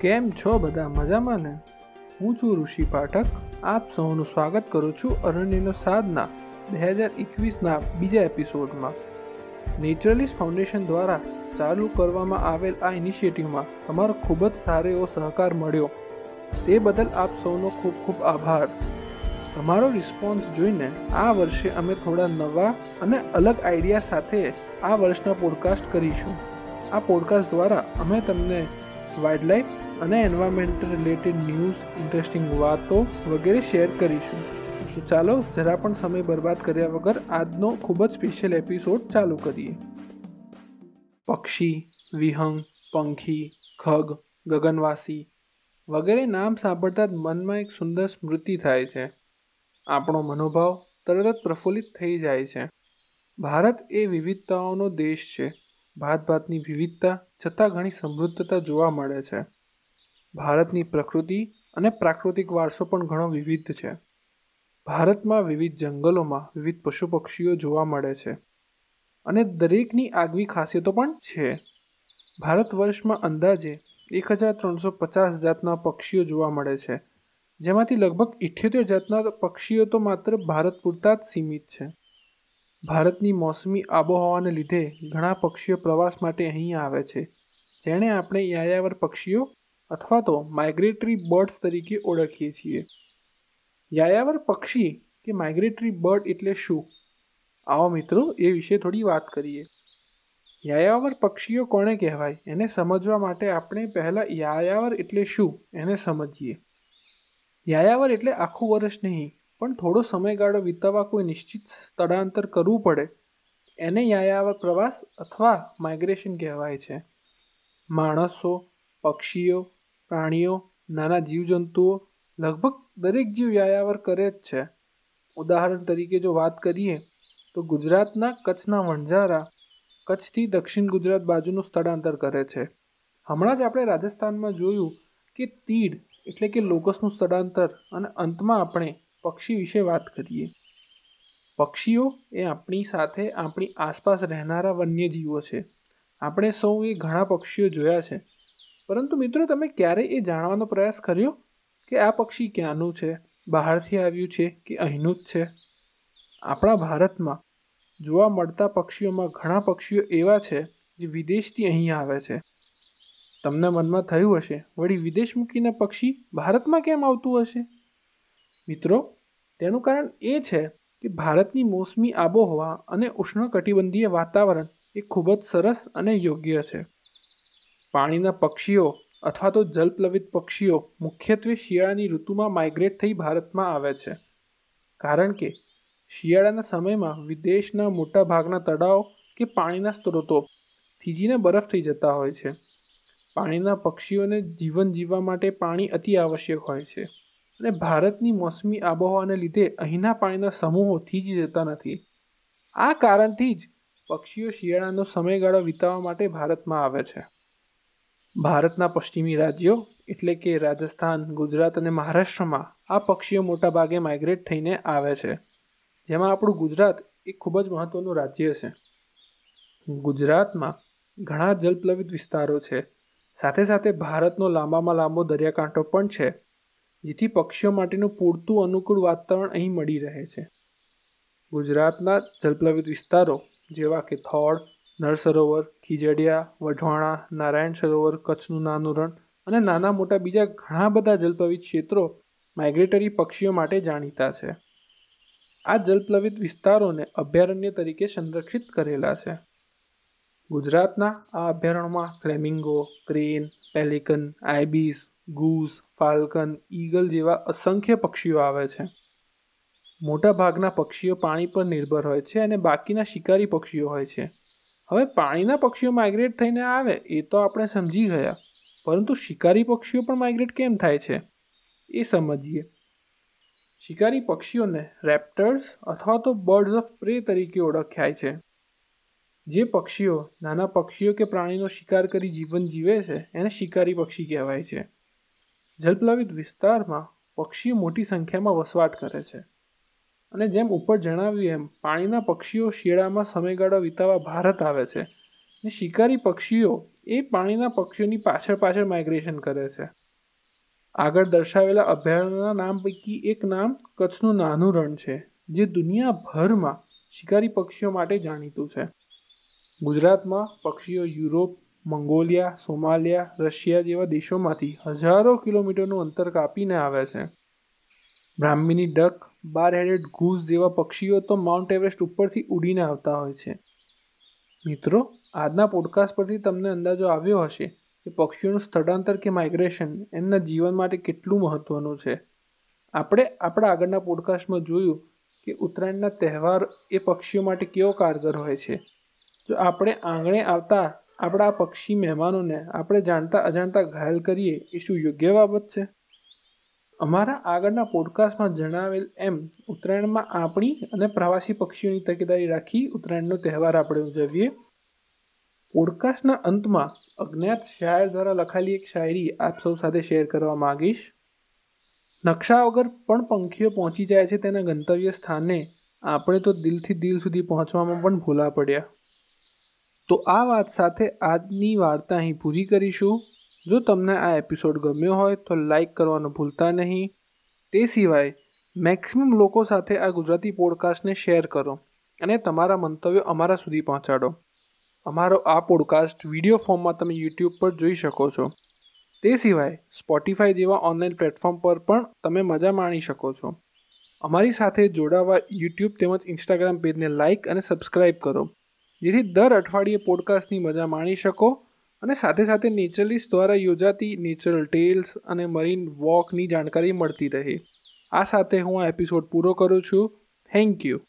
કેમ છો બધા મજામાં ને? હું છું ઋષિ પાઠક. આપ સૌનું સ્વાગત કરું છું અરણ્યનો સાધના બે હજાર એકવીસના બીજા એપિસોડમાં. નેચરલિસ્ટ ફાઉન્ડેશન દ્વારા ચાલુ કરવામાં આવેલ આ ઇનિશિયેટિવમાં તમારો ખૂબ જ સારો એવો સહકાર મળ્યો. તે બદલ આપ સૌનો ખૂબ ખૂબ આભાર. તમારો રિસ્પોન્સ જોઈને આ વર્ષે અમે થોડા નવા અને અલગ આઈડિયા સાથે આ વર્ષના પોડકાસ્ટ કરીશું. આ પોડકાસ્ટ દ્વારા અમે તમને વાઇલ્ડલાઇફ અને એન્વાયરમેન્ટ રિલેટેડ ન્યૂઝ ઇન્ટરેસ્ટિંગ વાતો વગેરે શેર કરીશું. તો ચાલો જરા પણ સમય બરબાદ કર્યા વગર આજનો ખૂબ જ સ્પેશિયલ એપિસોડ ચાલુ કરીએ. પક્ષી, વિહંગ, પંખી, ખગ, ગગનવાસી વગેરે નામ સાંભળતા જ મનમાં એક સુંદર સ્મૃતિ થાય છે. આપણો મનોભાવ તરત જ પ્રફુલ્લિત થઈ જાય છે. ભારત એ વિવિધતાઓનો દેશ છે. ભાત ભાતની વિવિધતા છતાં ઘણી સમૃદ્ધતા જોવા મળે છે. ભારતની પ્રકૃતિ અને પ્રાકૃતિક વારસો પણ ઘણો વિવિધ છે. ભારતમાં વિવિધ જંગલોમાં વિવિધ પશુ પક્ષીઓ જોવા મળે છે અને દરેકની આગવી ખાસિયતો પણ છે. ભારત વર્ષમાં અંદાજે એક હજાર ત્રણસો પચાસ જાતના પક્ષીઓ જોવા મળે છે, જેમાંથી લગભગ ઇઠ્યોતેર જાતના પક્ષીઓ તો માત્ર ભારત પૂરતા જ સીમિત છે. ભારતની મોસમી આબોહવાને લીધે ઘણા પક્ષીઓ પ્રવાસ માટે અહીં આવે છે. જેણે આપણે યાયાવર પક્ષીઓ અથવા તો માઇગ્રેટરી બર્ડ્સ તરીકે ઓળખીએ છીએ. યાયાવર પક્ષી કે માઇગ્રેટરી બર્ડ એટલે શું? આવો મિત્રો એ વિશે થોડી વાત કરીએ. યાયાવર પક્ષીઓ કોને કહેવાય? એને સમજવા માટે આપણે પહેલાં યાયાવર એટલે શું? એને સમજીએ. યાયાવર એટલે આખું વર્ષ નહીં પણ થોડો સમયગાળો વિતાવવા કોઈ નિશ્ચિત સ્થળાંતર કરવું પડે. એને યાયાવર પ્રવાસ અથવા માઇગ્રેશન કહેવાય છે. માણસો, પક્ષીઓ, પ્રાણીઓ, નાના જીવજંતુઓ લગભગ દરેક જીવ યાયાવર કરે જ છે. ઉદાહરણ તરીકે જો વાત કરીએ, તો ગુજરાતના કચ્છના વણઝારા કચ્છથી દક્ષિણ ગુજરાત બાજુનું સ્થળાંતર કરે છે. હમણાં જ આપણે રાજસ્થાનમાં જોયું કે તીડ એટલે કે લોકસનું સ્થળાંતર અને અંતમાં આપણે પક્ષી વિશે વાત કરીએ. પક્ષીઓ એ આપણી સાથે આપણી આસપાસ રહેનારા વન્યજીવો છે. આપણે સૌ એ ઘણા પક્ષીઓ જોયા છે. પરંતુ મિત્રો, તમે ક્યારેય એ જાણવાનો પ્રયાસ કર્યો કે આ પક્ષી ક્યાંનું છે? બહારથી આવ્યું છે કે અહીંનું જ છે? આપણા ભારતમાં જોવા મળતા પક્ષીઓમાં ઘણા પક્ષીઓ એવા છે જે વિદેશથી અહીં આવે છે. તમને મનમાં થયું હશે, વળી વિદેશ મૂકીને પક્ષી ભારતમાં કેમ આવતું હશે? મિત્રો, તેનું કારણ એ છે કે ભારતની મોસમી આબોહવા અને ઉષ્ણકટિબંધીય વાતાવરણ એ ખૂબ જ સરસ અને યોગ્ય છે. પાણીના પક્ષીઓ અથવા તો જલપ્લવિત પક્ષીઓ મુખ્યત્વે શિયાળાની ઋતુમાં માઇગ્રેટ થઈ ભારતમાં આવે છે. કારણ કે શિયાળાના સમયમાં વિદેશના મોટા ભાગના તળાવ કે પાણીના સ્ત્રોતો થીજીને બરફ થઈ જતા હોય છે. પાણીના પક્ષીઓને જીવન જીવવા માટે પાણી અતિ આવશ્યક હોય છે. અને ભારતની મોસમી આબોહવાને લીધે અહીંના પાણીના સમૂહો થીજી જતા નથી. આ કારણથી જ પક્ષીઓ શિયાળાનો સમયગાળો વિતાવવા માટે ભારતમાં આવે છે. ભારતના પશ્ચિમી રાજ્યો એટલે કે રાજસ્થાન, ગુજરાત અને મહારાષ્ટ્રમાં આ પક્ષીઓ મોટાભાગે માઇગ્રેટ થઈને આવે છે. જેમાં આપણું ગુજરાત એ ખૂબ જ મહત્ત્વનું રાજ્ય છે. ગુજરાતમાં ઘણા જલપ્લવિત વિસ્તારો છે. સાથે સાથે ભારતનો લાંબામાં લાંબો દરિયાકાંઠો પણ છે. જેથી પક્ષીઓ માટેનું પૂરતું અનુકૂળ વાતાવરણ અહીં મળી રહે છે. ગુજરાતના જલપ્લવિત વિસ્તારો જેવા કે થોડ નળ સરોવર ખીજડીયા, વઢવાણા, નારાયણ સરોવર, કચ્છનું નાનું રણ અને નાના મોટા બીજા ઘણા બધા જલપ્લવિત ક્ષેત્રો માઇગ્રેટરી પક્ષીઓ માટે જાણીતા છે. આ જલપ્લવિત વિસ્તારોને અભયારણ્ય તરીકે સંરક્ષિત કરેલા છે. ગુજરાતના આ અભયારણ્યમાં flamingo, crane, pelican, ibis goose falcon, eagle જેવા અસંખ્ય પક્ષીઓ આવે છે. મોટાભાગના પક્ષીઓ પાણી પર નિર્ભર હોય છે અને બાકીના શિકારી પક્ષીઓ હોય છે. હવે પાણીના પક્ષીઓ માઇગ્રેટ થઈને આવે એ તો આપણે સમજી ગયા. પરંતુ શિકારી પક્ષીઓ પણ માઇગ્રેટ કેમ થાય છે? એ સમજીએ. શિકારી પક્ષીઓને રેપ્ટર્સ અથવા તો બર્ડ્સ ઓફ પ્રે તરીકે ઓળખાય છે. જે પક્ષીઓ નાના પક્ષીઓ કે પ્રાણીનો શિકાર કરી જીવન જીવે છે, એને શિકારી પક્ષી કહેવાય છે. જલપ્લાવિત વિસ્તારમાં પક્ષીઓ મોટી સંખ્યામાં વસવાટ કરે છે. અને જેમ ઉપર જણાવ્યું એમ, પાણીના પક્ષીઓ શિયાળામાં સમયગાળો વિતાવવા ભારત આવે છે ને શિકારી પક્ષીઓ એ પાણીના પક્ષીઓની પાછળ પાછળ માઇગ્રેશન કરે છે. આગળ દર્શાવેલા અભયારણ્યના નામ પૈકી એક નામ કચ્છનું નાનું રણ છે, જે દુનિયાભરમાં શિકારી પક્ષીઓ માટે જાણીતું છે. ગુજરાતમાં પક્ષીઓ યુરોપ મંગોલિયા, સોમાલિયા, રશિયા જેવા દેશોમાંથી હજારો કિલોમીટરનું અંતર કાપીને આવે છે. બ્રાહ્મીની ડક બાર હેડેડ ઘૂસ જેવા પક્ષીઓ તો માઉન્ટ એવરેસ્ટ ઉપરથી ઉડીને આવતા હોય છે. મિત્રો, આજના પોડકાસ્ટ પરથી તમને અંદાજો આવ્યો હશે કે પક્ષીઓનું સ્થળાંતર કે માઇગ્રેશન એમના જીવન માટે કેટલું મહત્ત્વનું છે. આપણે આપણા આગળના પોડકાસ્ટમાં જોયું કે ઉત્તરાયણના તહેવાર એ પક્ષીઓ માટે કેવો કારગર હોય છે. જો આપણે આંગણે આવતા આપણા પક્ષી મહેમાનોને આપણે જાણતા અજાણતા ઘાયલ કરીએ એ શું યોગ્ય બાબત છે? અમારા આગળના પોડકાસ્ટમાં જણાવેલ એમ, ઉત્તરાયણમાં આપણી અને પ્રવાસી પક્ષીઓની તકેદારી રાખી ઉત્તરાયણનો તહેવાર આપણે ઉજવીએ. પોડકાસ્ટના અંતમાં અજ્ઞાત શાયર દ્વારા લખાયેલી એક શાયરી આપ સૌ સાથે શેર કરવા માંગીશ. નકશા વગર પણ પંખીઓ પહોંચી જાય છે તેના ગંતવ્ય સ્થાને આપણે તો દિલથી દિલ સુધી પહોંચવામાં પણ ભૂલા પડ્યા. તો આ વાત સાથે આજની વાર્તા અહીં પૂરી કરીશું. જો તમને આ એપિસોડ ગમ્યો હોય તો લાઈક કરવાનું ભૂલતા નહીં. તે સિવાય, મેક્સિમમ લોકો સાથે આ ગુજરાતી પોડકાસ્ટને શેર કરો અને તમારા મંતવ્યો અમારા સુધી પહોંચાડો. અમારો આ પોડકાસ્ટ વીડિયો ફોર્મમાં તમે યુટ્યુબ પર જોઈ શકો છો. તે સિવાય સ્પોટિફાઈ જેવા ઓનલાઈન પ્લેટફોર્મ પર પણ તમે મજા માણી શકો છો. અમારી સાથે જોડાવા યુટ્યુબ તેમજ ઇન્સ્ટાગ્રામ પેજને લાઇક અને સબસ્ક્રાઈબ કરો. જેથી દર અઠવાડિયે પોડકાસ્ટની મજા માણી શકો અને સાથે સાથે નેચરલિસ્ટ દ્વારા યોજાતી નેચરલ ટેલ્સ અને મરીન વોકની જાણકારી મળતી રહે. આ સાથે હું આ એપિસોડ પૂરો કરું છું. Thank you